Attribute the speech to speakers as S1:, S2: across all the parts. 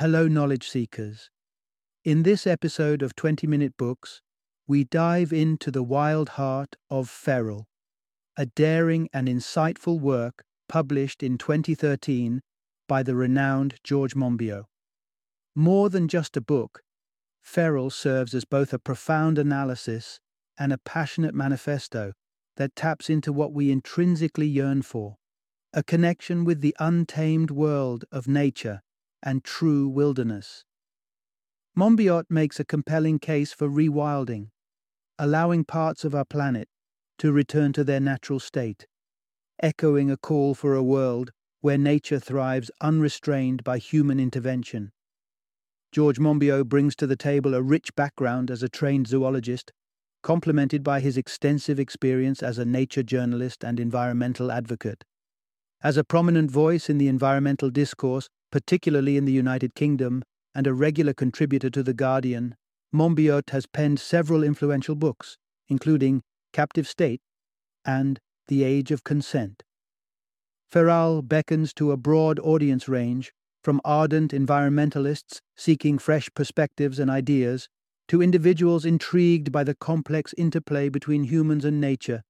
S1: Hello, knowledge seekers. In this episode of 20 Minute Books, we dive into the wild heart of Feral, a daring and insightful work published in 2013 by the renowned George Monbiot. More than just a book, Feral serves as both a profound analysis and a passionate manifesto that taps into what we intrinsically yearn for a connection with the untamed world of nature and true wilderness. Monbiot makes a compelling case for rewilding, allowing parts of our planet to return to their natural state, echoing a call for a world where nature thrives unrestrained by human intervention. George Monbiot brings to the table a rich background as a trained zoologist, complemented by his extensive experience as a nature journalist and environmental advocate. As a prominent voice in the environmental discourse, particularly in the United Kingdom, and a regular contributor to The Guardian, Monbiot has penned several influential books, including Captive State and The Age of Consent. Feral beckons to a broad audience range, from ardent environmentalists seeking fresh perspectives and ideas to individuals intrigued by the complex interplay between humans and nature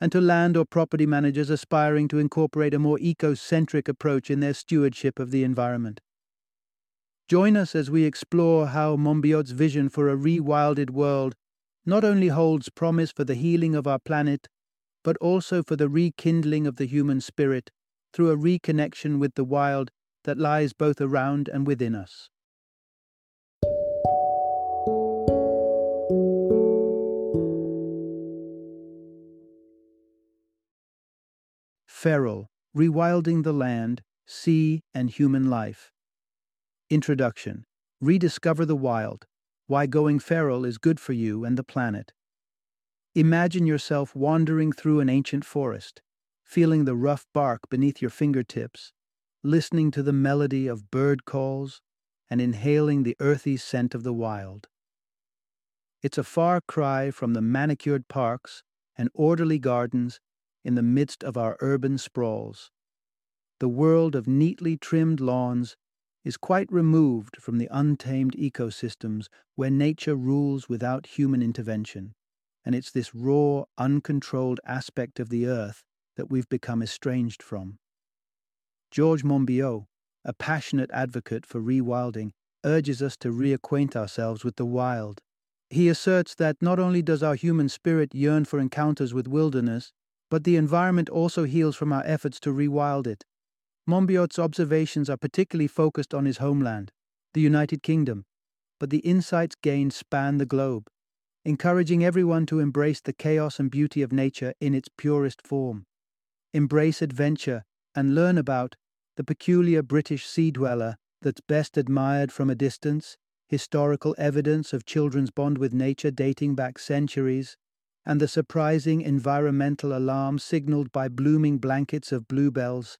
S1: and to land or property managers aspiring to incorporate a more eco-centric approach in their stewardship of the environment. Join us as we explore how Monbiot's vision for a rewilded world not only holds promise for the healing of our planet, but also for the rekindling of the human spirit through a reconnection with the wild that lies both around and within us. Feral, Rewilding the Land, Sea, and Human Life. Introduction Rediscover the Wild Why Going Feral is Good for You and the Planet. Imagine yourself wandering through an ancient forest, feeling the rough bark beneath your fingertips, listening to the melody of bird calls, and inhaling the earthy scent of the wild. It's a far cry from the manicured parks and orderly gardens in the midst of our urban sprawls. The world of neatly trimmed lawns is quite removed from the untamed ecosystems where nature rules without human intervention, and it's this raw, uncontrolled aspect of the earth that we've become estranged from. George Monbiot, a passionate advocate for rewilding, urges us to reacquaint ourselves with the wild. He asserts that not only does our human spirit yearn for encounters with wilderness, but the environment also heals from our efforts to rewild it. Monbiot's observations are particularly focused on his homeland, the United Kingdom, but the insights gained span the globe, encouraging everyone to embrace the chaos and beauty of nature in its purest form. Embrace adventure and learn about the peculiar British sea dweller that's best admired from a distance, historical evidence of children's bond with nature dating back centuries, and the surprising environmental alarm signaled by blooming blankets of bluebells,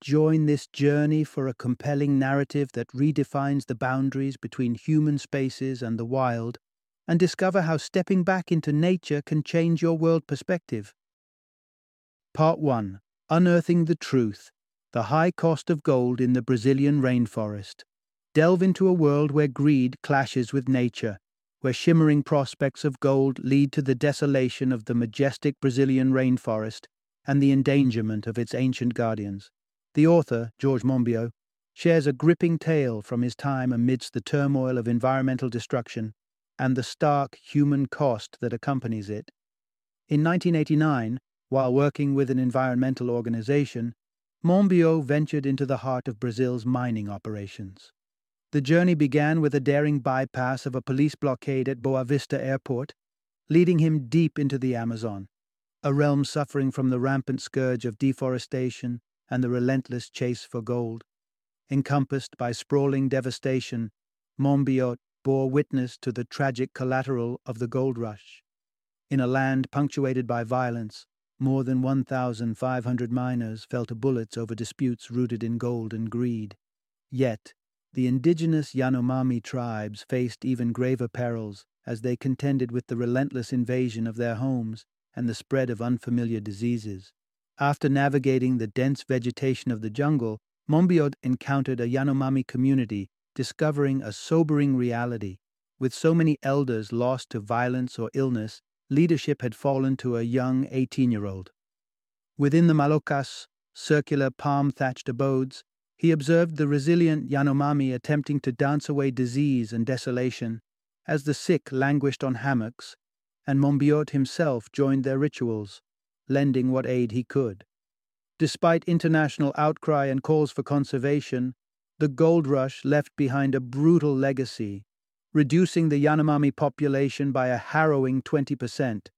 S1: join this journey for a compelling narrative that redefines the boundaries between human spaces and the wild, and discover how stepping back into nature can change your world perspective. Part 1 Unearthing the Truth The High Cost of Gold in the Brazilian Rainforest. Delve into a world where greed clashes with nature where shimmering prospects of gold lead to the desolation of the majestic Brazilian rainforest and the endangerment of its ancient guardians. The author, George Monbiot, shares a gripping tale from his time amidst the turmoil of environmental destruction and the stark human cost that accompanies it. In 1989, while working with an environmental organization, Monbiot ventured into the heart of Brazil's mining operations. The journey began with a daring bypass of a police blockade at Boa Vista Airport, leading him deep into the Amazon, a realm suffering from the rampant scourge of deforestation and the relentless chase for gold. Encompassed by sprawling devastation, Monbiot bore witness to the tragic collateral of the gold rush. In a land punctuated by violence, more than 1,500 miners fell to bullets over disputes rooted in gold and greed. Yet, the indigenous Yanomami tribes faced even graver perils as they contended with the relentless invasion of their homes and the spread of unfamiliar diseases. After navigating the dense vegetation of the jungle, Monbiot encountered a Yanomami community discovering a sobering reality. With so many elders lost to violence or illness, leadership had fallen to a young 18 year old. Within the Malokas, circular palm thatched abodes, he observed the resilient Yanomami attempting to dance away disease and desolation, as the sick languished on hammocks, and Monbiot himself joined their rituals, lending what aid he could. Despite international outcry and calls for conservation, the gold rush left behind a brutal legacy, reducing the Yanomami population by a harrowing 20%,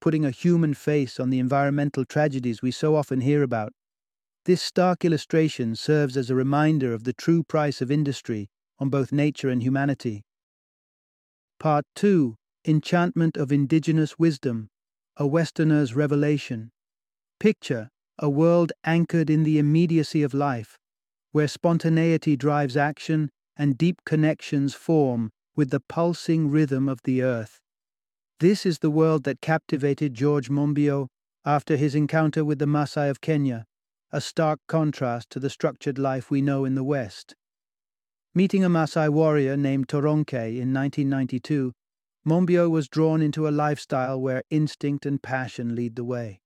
S1: putting a human face on the environmental tragedies we so often hear about. This stark illustration serves as a reminder of the true price of industry on both nature and humanity. Part 2 Enchantment of Indigenous Wisdom A Westerner's Revelation. Picture a world anchored in the immediacy of life, where spontaneity drives action and deep connections form with the pulsing rhythm of the earth. This is the world that captivated George Monbiot after his encounter with the Maasai of Kenya, a stark contrast to the structured life we know in the West. Meeting a Maasai warrior named Toronke in 1992, Monbiot was drawn into a lifestyle where instinct and passion lead the way.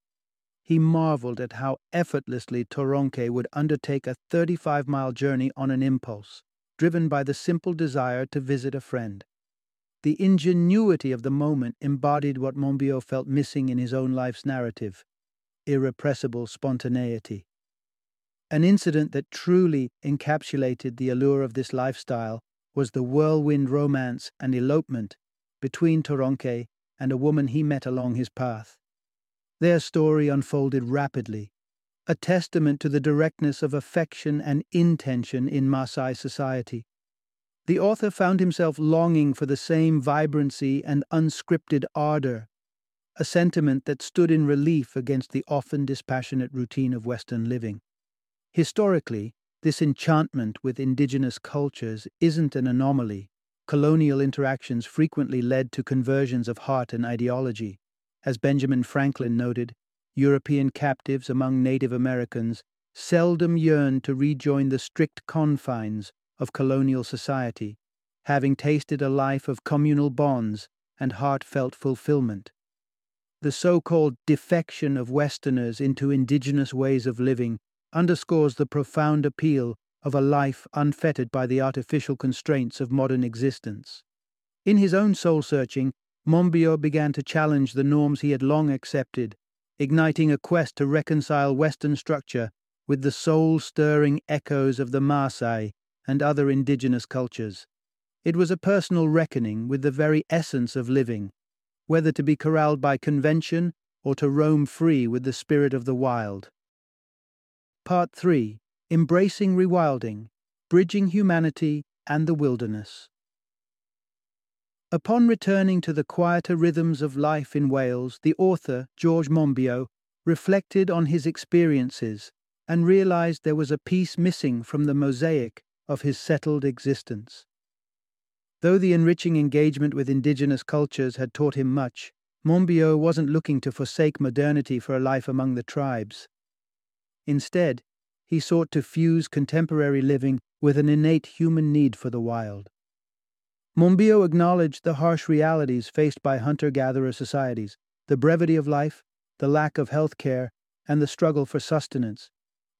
S1: He marveled at how effortlessly Toronke would undertake a 35 mile journey on an impulse, driven by the simple desire to visit a friend. The ingenuity of the moment embodied what Monbiot felt missing in his own life's narrative irrepressible spontaneity. An incident that truly encapsulated the allure of this lifestyle was the whirlwind romance and elopement between Toronke and a woman he met along his path. Their story unfolded rapidly, a testament to the directness of affection and intention in Maasai society. The author found himself longing for the same vibrancy and unscripted ardor, a sentiment that stood in relief against the often dispassionate routine of Western living. Historically, this enchantment with indigenous cultures isn't an anomaly. Colonial interactions frequently led to conversions of heart and ideology. As Benjamin Franklin noted, European captives among Native Americans seldom yearned to rejoin the strict confines of colonial society, having tasted a life of communal bonds and heartfelt fulfillment. The so called defection of Westerners into indigenous ways of living underscores the profound appeal of a life unfettered by the artificial constraints of modern existence. In his own soul searching, Monbiot began to challenge the norms he had long accepted, igniting a quest to reconcile Western structure with the soul stirring echoes of the Maasai and other indigenous cultures. It was a personal reckoning with the very essence of living, whether to be corralled by convention or to roam free with the spirit of the wild. Part 3 Embracing Rewilding Bridging Humanity and the Wilderness. Upon returning to the quieter rhythms of life in Wales, the author, George Monbiot, reflected on his experiences and realized there was a piece missing from the mosaic of his settled existence. Though the enriching engagement with indigenous cultures had taught him much, Monbiot wasn't looking to forsake modernity for a life among the tribes. Instead, he sought to fuse contemporary living with an innate human need for the wild. Monbiot acknowledged the harsh realities faced by hunter gatherer societies the brevity of life, the lack of health care, and the struggle for sustenance.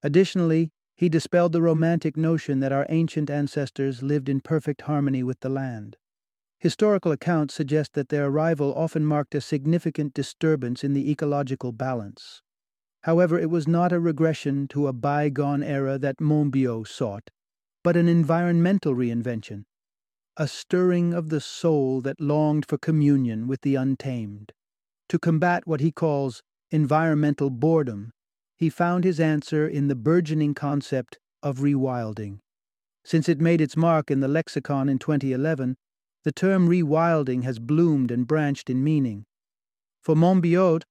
S1: Additionally, he dispelled the romantic notion that our ancient ancestors lived in perfect harmony with the land. Historical accounts suggest that their arrival often marked a significant disturbance in the ecological balance. However, it was not a regression to a bygone era that Monbiot sought, but an environmental reinvention, a stirring of the soul that longed for communion with the untamed. To combat what he calls environmental boredom, he found his answer in the burgeoning concept of rewilding. Since it made its mark in the lexicon in 2011, the term rewilding has bloomed and branched in meaning. For Monbiot,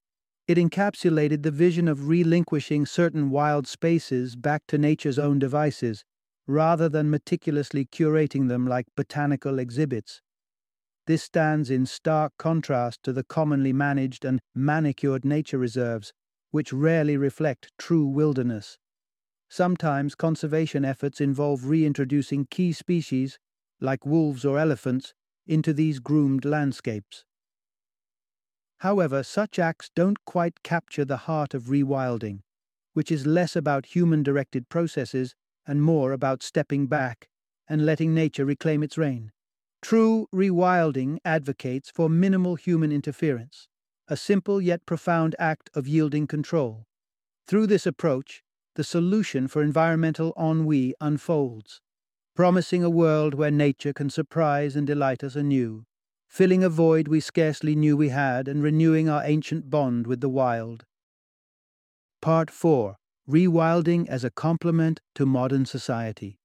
S1: it encapsulated the vision of relinquishing certain wild spaces back to nature's own devices, rather than meticulously curating them like botanical exhibits. This stands in stark contrast to the commonly managed and manicured nature reserves, which rarely reflect true wilderness. Sometimes conservation efforts involve reintroducing key species like wolves or elephants, into these groomed landscapes. However, such acts don't quite capture the heart of rewilding, which is less about human directed processes and more about stepping back and letting nature reclaim its reign. True rewilding advocates for minimal human interference, a simple yet profound act of yielding control. Through this approach, the solution for environmental ennui unfolds, promising a world where nature can surprise and delight us anew, filling a void we scarcely knew we had and renewing our ancient bond with the wild. Part 4 Rewilding as a Complement to Modern Society.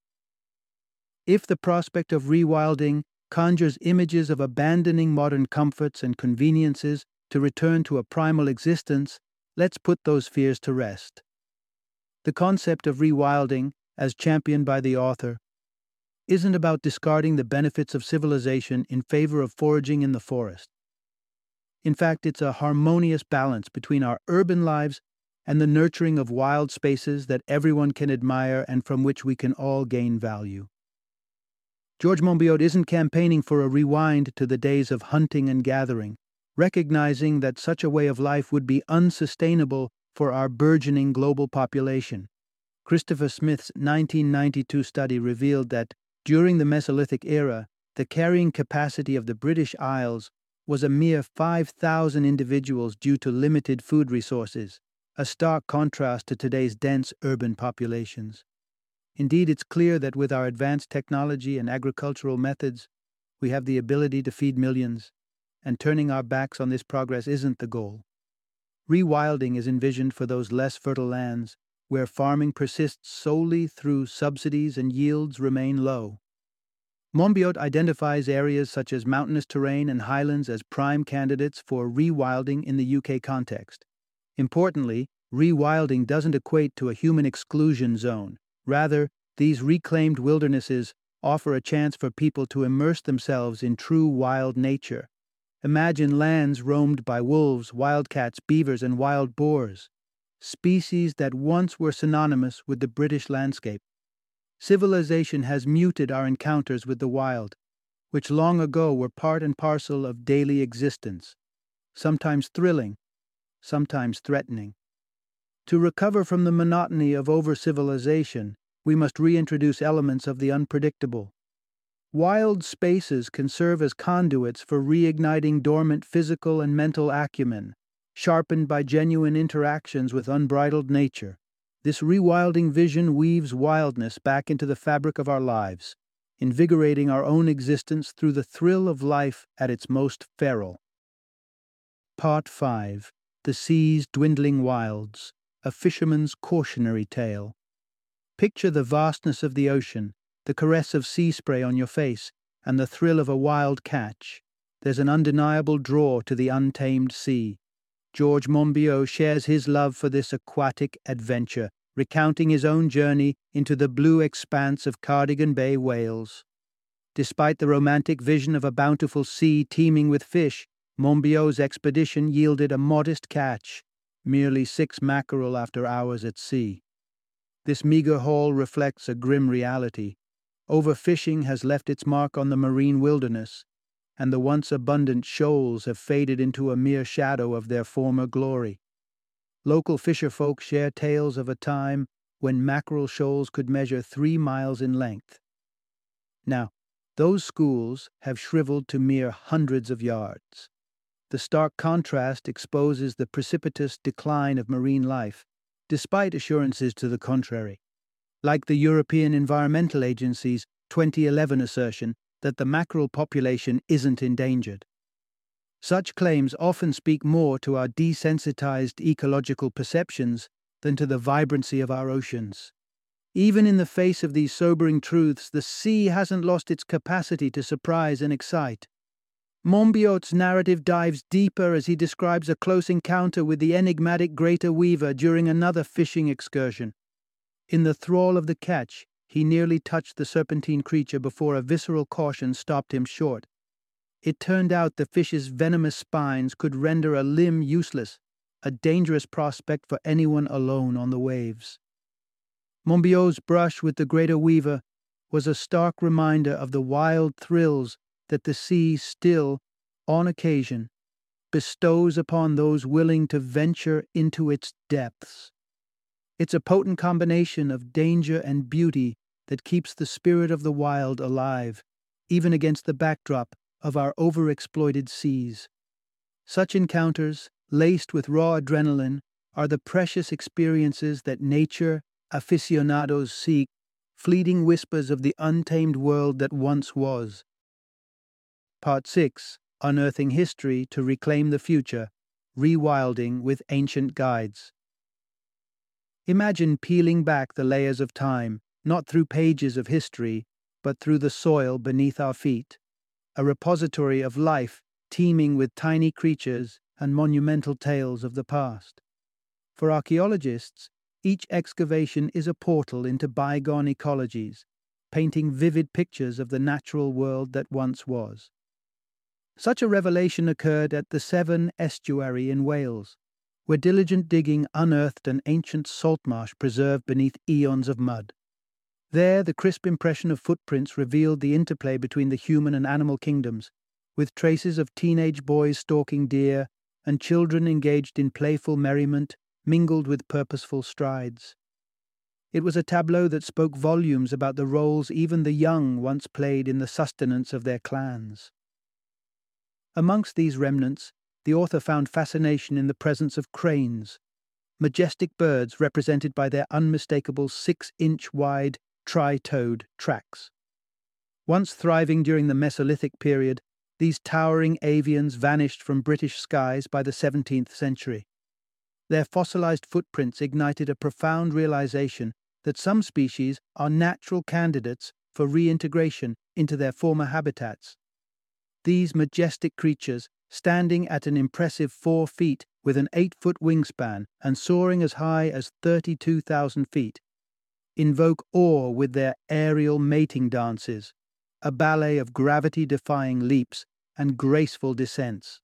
S1: If the prospect of rewilding conjures images of abandoning modern comforts and conveniences to return to a primal existence, let's put those fears to rest. The concept of rewilding, as championed by the author, isn't about discarding the benefits of civilization in favor of foraging in the forest. In fact, it's a harmonious balance between our urban lives and the nurturing of wild spaces that everyone can admire and from which we can all gain value. George Monbiot isn't campaigning for a rewind to the days of hunting and gathering, recognizing that such a way of life would be unsustainable for our burgeoning global population. Christopher Smith's 1992 study revealed that during the Mesolithic era, the carrying capacity of the British Isles was a mere 5,000 individuals due to limited food resources, a stark contrast to today's dense urban populations. Indeed, it's clear that with our advanced technology and agricultural methods, we have the ability to feed millions, and turning our backs on this progress isn't the goal. Rewilding is envisioned for those less fertile lands where farming persists solely through subsidies and yields remain low. Monbiot identifies areas such as mountainous terrain and highlands as prime candidates for rewilding in the UK context. Importantly, rewilding doesn't equate to a human exclusion zone. Rather, these reclaimed wildernesses offer a chance for people to immerse themselves in true wild nature. Imagine lands roamed by wolves, wildcats, beavers, and wild boars, species that once were synonymous with the British landscape. Civilization has muted our encounters with the wild, which long ago were part and parcel of daily existence, sometimes thrilling, sometimes threatening. To recover from the monotony of over civilization, we must reintroduce elements of the unpredictable. Wild spaces can serve as conduits for reigniting dormant physical and mental acumen, sharpened by genuine interactions with unbridled nature. This rewilding vision weaves wildness back into the fabric of our lives, invigorating our own existence through the thrill of life at its most feral. Part 5 The Sea's Dwindling Wilds a fisherman's cautionary tale. Picture the vastness of the ocean, the caress of sea spray on your face, and the thrill of a wild catch. There's an undeniable draw to the untamed sea. George Monbiot shares his love for this aquatic adventure, recounting his own journey into the blue expanse of Cardigan Bay, Wales. Despite the romantic vision of a bountiful sea teeming with fish, Monbiot's expedition yielded a modest catch, merely six mackerel after hours at sea. This meager haul reflects a grim reality. Overfishing has left its mark on the marine wilderness, and the once abundant shoals have faded into a mere shadow of their former glory. Local fisherfolk share tales of a time when mackerel shoals could measure three miles in length. Now, those schools have shriveled to mere hundreds of yards. The stark contrast exposes the precipitous decline of marine life, despite assurances to the contrary. Like the European Environmental Agency's 2011 assertion that the mackerel population isn't endangered. Such claims often speak more to our desensitized ecological perceptions than to the vibrancy of our oceans. Even in the face of these sobering truths, the sea hasn't lost its capacity to surprise and excite. Monbiot's narrative dives deeper as he describes a close encounter with the enigmatic Greater Weever during another fishing excursion. In the thrall of the catch, he nearly touched the serpentine creature before a visceral caution stopped him short. It turned out the fish's venomous spines could render a limb useless, a dangerous prospect for anyone alone on the waves. Monbiot's brush with the Greater Weever was a stark reminder of the wild thrills that the sea still, on occasion, bestows upon those willing to venture into its depths. It's a potent combination of danger and beauty that keeps the spirit of the wild alive, even against the backdrop of our overexploited seas. Such encounters, laced with raw adrenaline, are the precious experiences that nature aficionados seek, fleeting whispers of the untamed world that once was. Part 6 Unearthing History to Reclaim the Future, Rewilding with Ancient Guides. Imagine peeling back the layers of time, not through pages of history, but through the soil beneath our feet, a repository of life teeming with tiny creatures and monumental tales of the past. For archaeologists, each excavation is a portal into bygone ecologies, painting vivid pictures of the natural world that once was. Such a revelation occurred at the Severn Estuary in Wales, where diligent digging unearthed an ancient salt marsh preserved beneath eons of mud. There, the crisp impression of footprints revealed the interplay between the human and animal kingdoms, with traces of teenage boys stalking deer and children engaged in playful merriment mingled with purposeful strides. It was a tableau that spoke volumes about the roles even the young once played in the sustenance of their clans. Amongst these remnants, the author found fascination in the presence of cranes, majestic birds represented by their unmistakable six inch wide tri toed tracks. Once thriving during the Mesolithic period, these towering avians vanished from British skies by the 17th century. Their fossilized footprints ignited a profound realization that some species are natural candidates for reintegration into their former habitats. These majestic creatures, standing at an impressive four feet with an eight foot wingspan and soaring as high as 32,000 feet, invoke awe with their aerial mating dances, a ballet of gravity defying leaps and graceful descents.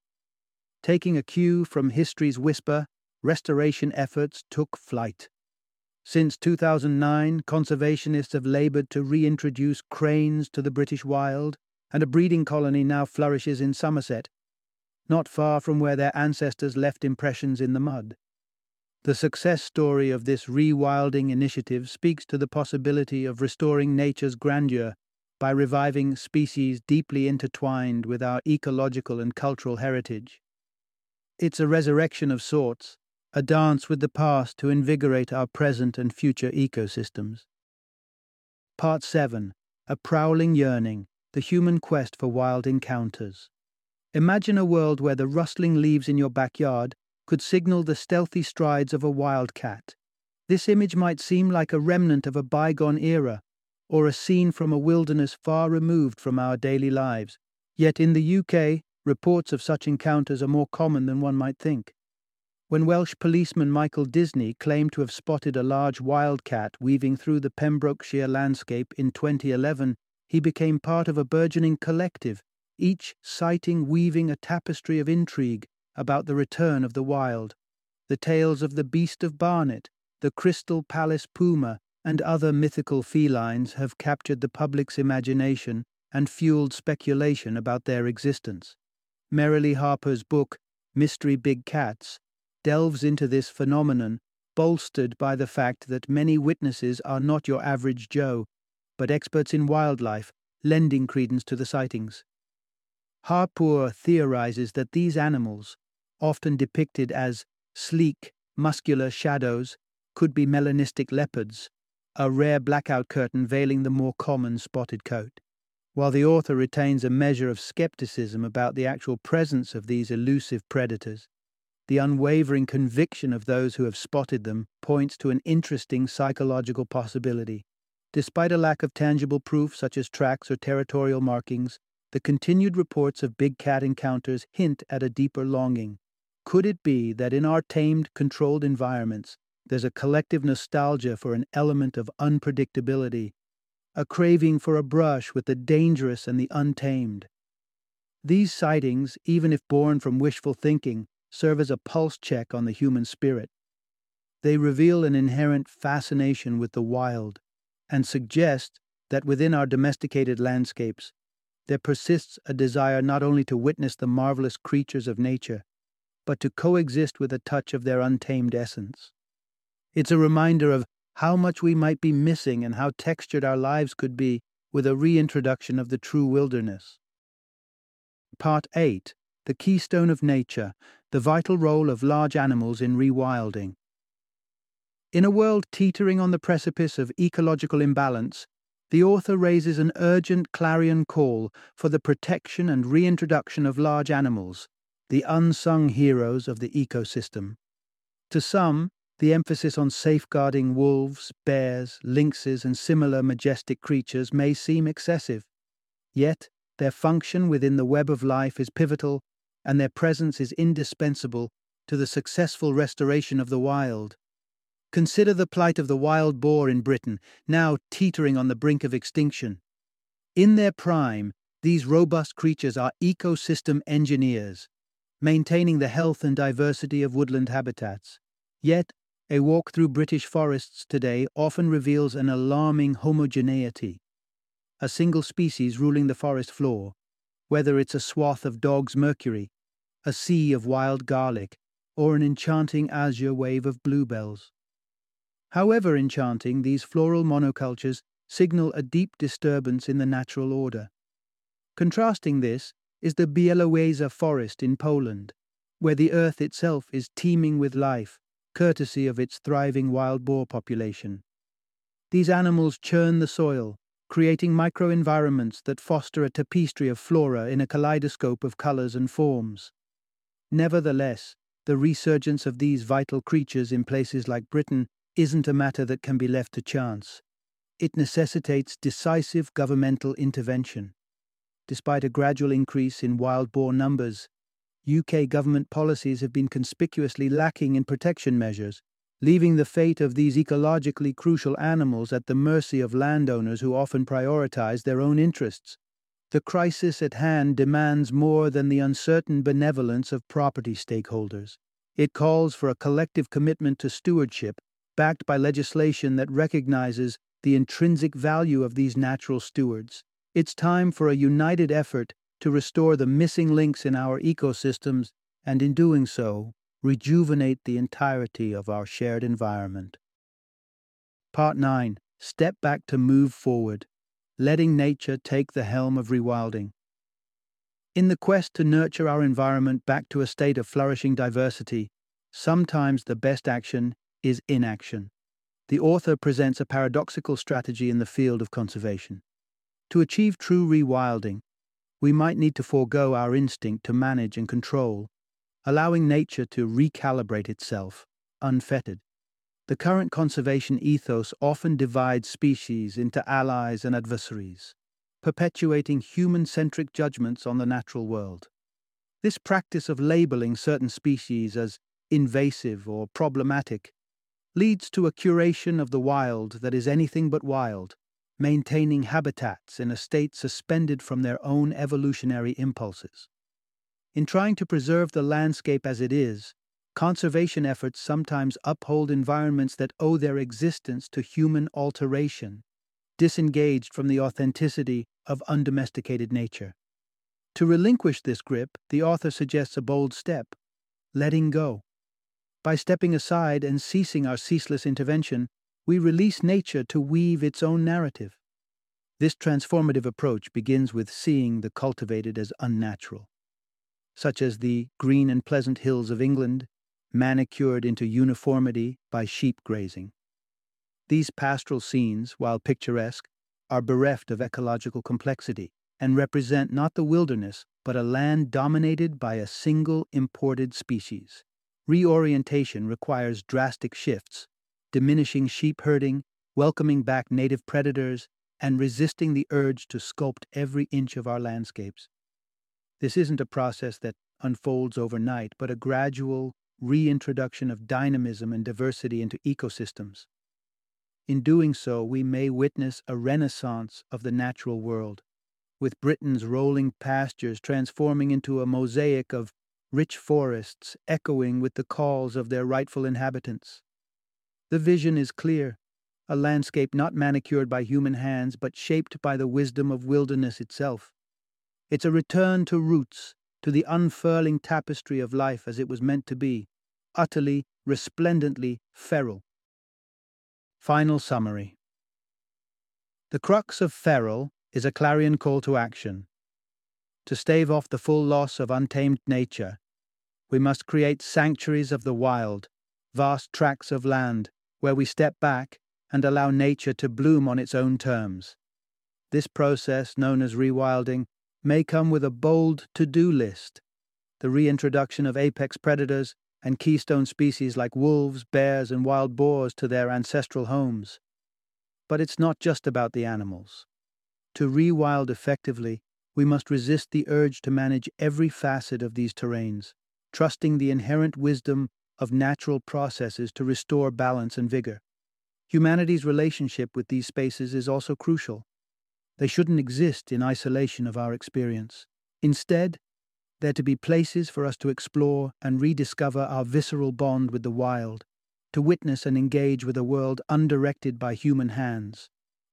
S1: Taking a cue from history's whisper, restoration efforts took flight. Since 2009, conservationists have laboured to reintroduce cranes to the British wild, and a breeding colony now flourishes in Somerset, not far from where their ancestors left impressions in the mud. The success story of this rewilding initiative speaks to the possibility of restoring nature's grandeur by reviving species deeply intertwined with our ecological and cultural heritage. It's a resurrection of sorts, a dance with the past to invigorate our present and future ecosystems. Part 7 A Prowling Yearning The Human Quest for Wild Encounters. Imagine a world where the rustling leaves in your backyard could signal the stealthy strides of a wildcat. This image might seem like a remnant of a bygone era, or a scene from a wilderness far removed from our daily lives. Yet in the UK, reports of such encounters are more common than one might think. When Welsh policeman Michael Disney claimed to have spotted a large wildcat weaving through the Pembrokeshire landscape in 2011, he became part of a burgeoning collective, each sighting weaving a tapestry of intrigue about the return of the wild. The tales of the beast of Barnet, the crystal palace puma, and other mythical felines have captured the public's imagination and fueled speculation about their existence. Merrily Harpur's book, Mystery Big Cats, delves into this phenomenon, bolstered by the fact that many witnesses are not your average Joe, but experts in wildlife, lending credence to the sightings. Harpur theorizes that these animals, often depicted as sleek, muscular shadows, could be melanistic leopards, a rare blackout curtain veiling the more common spotted coat. While the author retains a measure of skepticism about the actual presence of these elusive predators, the unwavering conviction of those who have spotted them points to an interesting psychological possibility. Despite a lack of tangible proof such as tracks or territorial markings, the continued reports of big cat encounters hint at a deeper longing, could it be that in our tamed, controlled environments, there's a collective nostalgia for an element of unpredictability, a craving for a brush with the dangerous and the untamed? These sightings, even if born from wishful thinking, serve as a pulse check on the human spirit. They reveal an inherent fascination with the wild and suggest that within our domesticated landscapes, there persists a desire not only to witness the marvelous creatures of nature, but to coexist with a touch of their untamed essence. It's a reminder of how much we might be missing and how textured our lives could be with a reintroduction of the true wilderness. Part 8 The Keystone of Nature The Vital Role of Large Animals in Rewilding. In a world teetering on the precipice of ecological imbalance, the author raises an urgent clarion call for the protection and reintroduction of large animals, the unsung heroes of the ecosystem. To some, the emphasis on safeguarding wolves, bears, lynxes, and similar majestic creatures may seem excessive. Yet, their function within the web of life is pivotal, and their presence is indispensable to the successful restoration of the wild. Consider the plight of the wild boar in Britain, now teetering on the brink of extinction. In their prime, these robust creatures are ecosystem engineers, maintaining the health and diversity of woodland habitats. Yet, a walk through British forests today often reveals an alarming homogeneity. A single species ruling the forest floor, whether it's a swath of dog's mercury, a sea of wild garlic, or an enchanting azure wave of bluebells. However enchanting, these floral monocultures signal a deep disturbance in the natural order. Contrasting this is the Białowieża forest in Poland, where the earth itself is teeming with life, courtesy of its thriving wild boar population. These animals churn the soil, creating microenvironments that foster a tapestry of flora in a kaleidoscope of colors and forms. Nevertheless, the resurgence of these vital creatures in places like Britain isn't a matter that can be left to chance. It necessitates decisive governmental intervention. Despite a gradual increase in wild boar numbers, UK government policies have been conspicuously lacking in protection measures, leaving the fate of these ecologically crucial animals at the mercy of landowners who often prioritize their own interests. The crisis at hand demands more than the uncertain benevolence of property stakeholders. It calls for a collective commitment to stewardship, backed by legislation that recognizes the intrinsic value of these natural stewards. It's time for a united effort to restore the missing links in our ecosystems and, in doing so, rejuvenate the entirety of our shared environment. Part 9 Step back to move forward, letting nature take the helm of rewilding. In the quest to nurture our environment back to a state of flourishing diversity, sometimes the best action is inaction. The author presents a paradoxical strategy in the field of conservation. To achieve true rewilding, we might need to forego our instinct to manage and control, allowing nature to recalibrate itself, unfettered. The current conservation ethos often divides species into allies and adversaries, perpetuating human centric judgments on the natural world. This practice of labeling certain species as invasive or problematic leads to a curation of the wild that is anything but wild, maintaining habitats in a state suspended from their own evolutionary impulses. In trying to preserve the landscape as it is, conservation efforts sometimes uphold environments that owe their existence to human alteration, disengaged from the authenticity of undomesticated nature. To relinquish this grip, the author suggests a bold step letting go. By stepping aside and ceasing our ceaseless intervention, we release nature to weave its own narrative. This transformative approach begins with seeing the cultivated as unnatural, such as the green and pleasant hills of England, manicured into uniformity by sheep grazing. These pastoral scenes, while picturesque, are bereft of ecological complexity and represent not the wilderness, but a land dominated by a single imported species. Reorientation requires drastic shifts diminishing sheep herding, welcoming back native predators, and resisting the urge to sculpt every inch of our landscapes. This isn't a process that unfolds overnight, but a gradual reintroduction of dynamism and diversity into ecosystems. In doing so, we may witness a renaissance of the natural world, with Britain's rolling pastures transforming into a mosaic of rich forests echoing with the calls of their rightful inhabitants. The vision is clear a landscape not manicured by human hands but shaped by the wisdom of wilderness itself. It's a return to roots, to the unfurling tapestry of life as it was meant to be, utterly, resplendently feral. Final summary The crux of feral is a clarion call to action. To stave off the full loss of untamed nature, we must create sanctuaries of the wild, vast tracts of land where we step back and allow nature to bloom on its own terms. This process, known as rewilding, may come with a bold to do list the reintroduction of apex predators and keystone species like wolves, bears, and wild boars to their ancestral homes. But it's not just about the animals. To rewild effectively, we must resist the urge to manage every facet of these terrains, trusting the inherent wisdom of natural processes to restore balance and vigor. Humanity's relationship with these spaces is also crucial. They shouldn't exist in isolation of our experience. Instead, they're to be places for us to explore and rediscover our visceral bond with the wild, to witness and engage with a world undirected by human hands,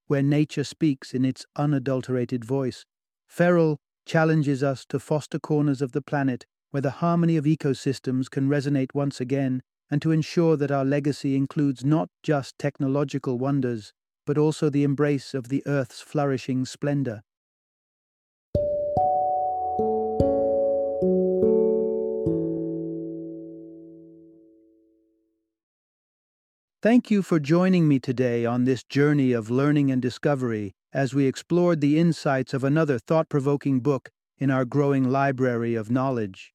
S1: where nature speaks in its unadulterated voice. Feral challenges us to foster corners of the planet where the harmony of ecosystems can resonate once again and to ensure that our legacy includes not just technological wonders, but also the embrace of the Earth's flourishing splendor. Thank you for joining me today on this journey of learning and discovery as we explored the insights of another thought provoking book in our growing library of knowledge.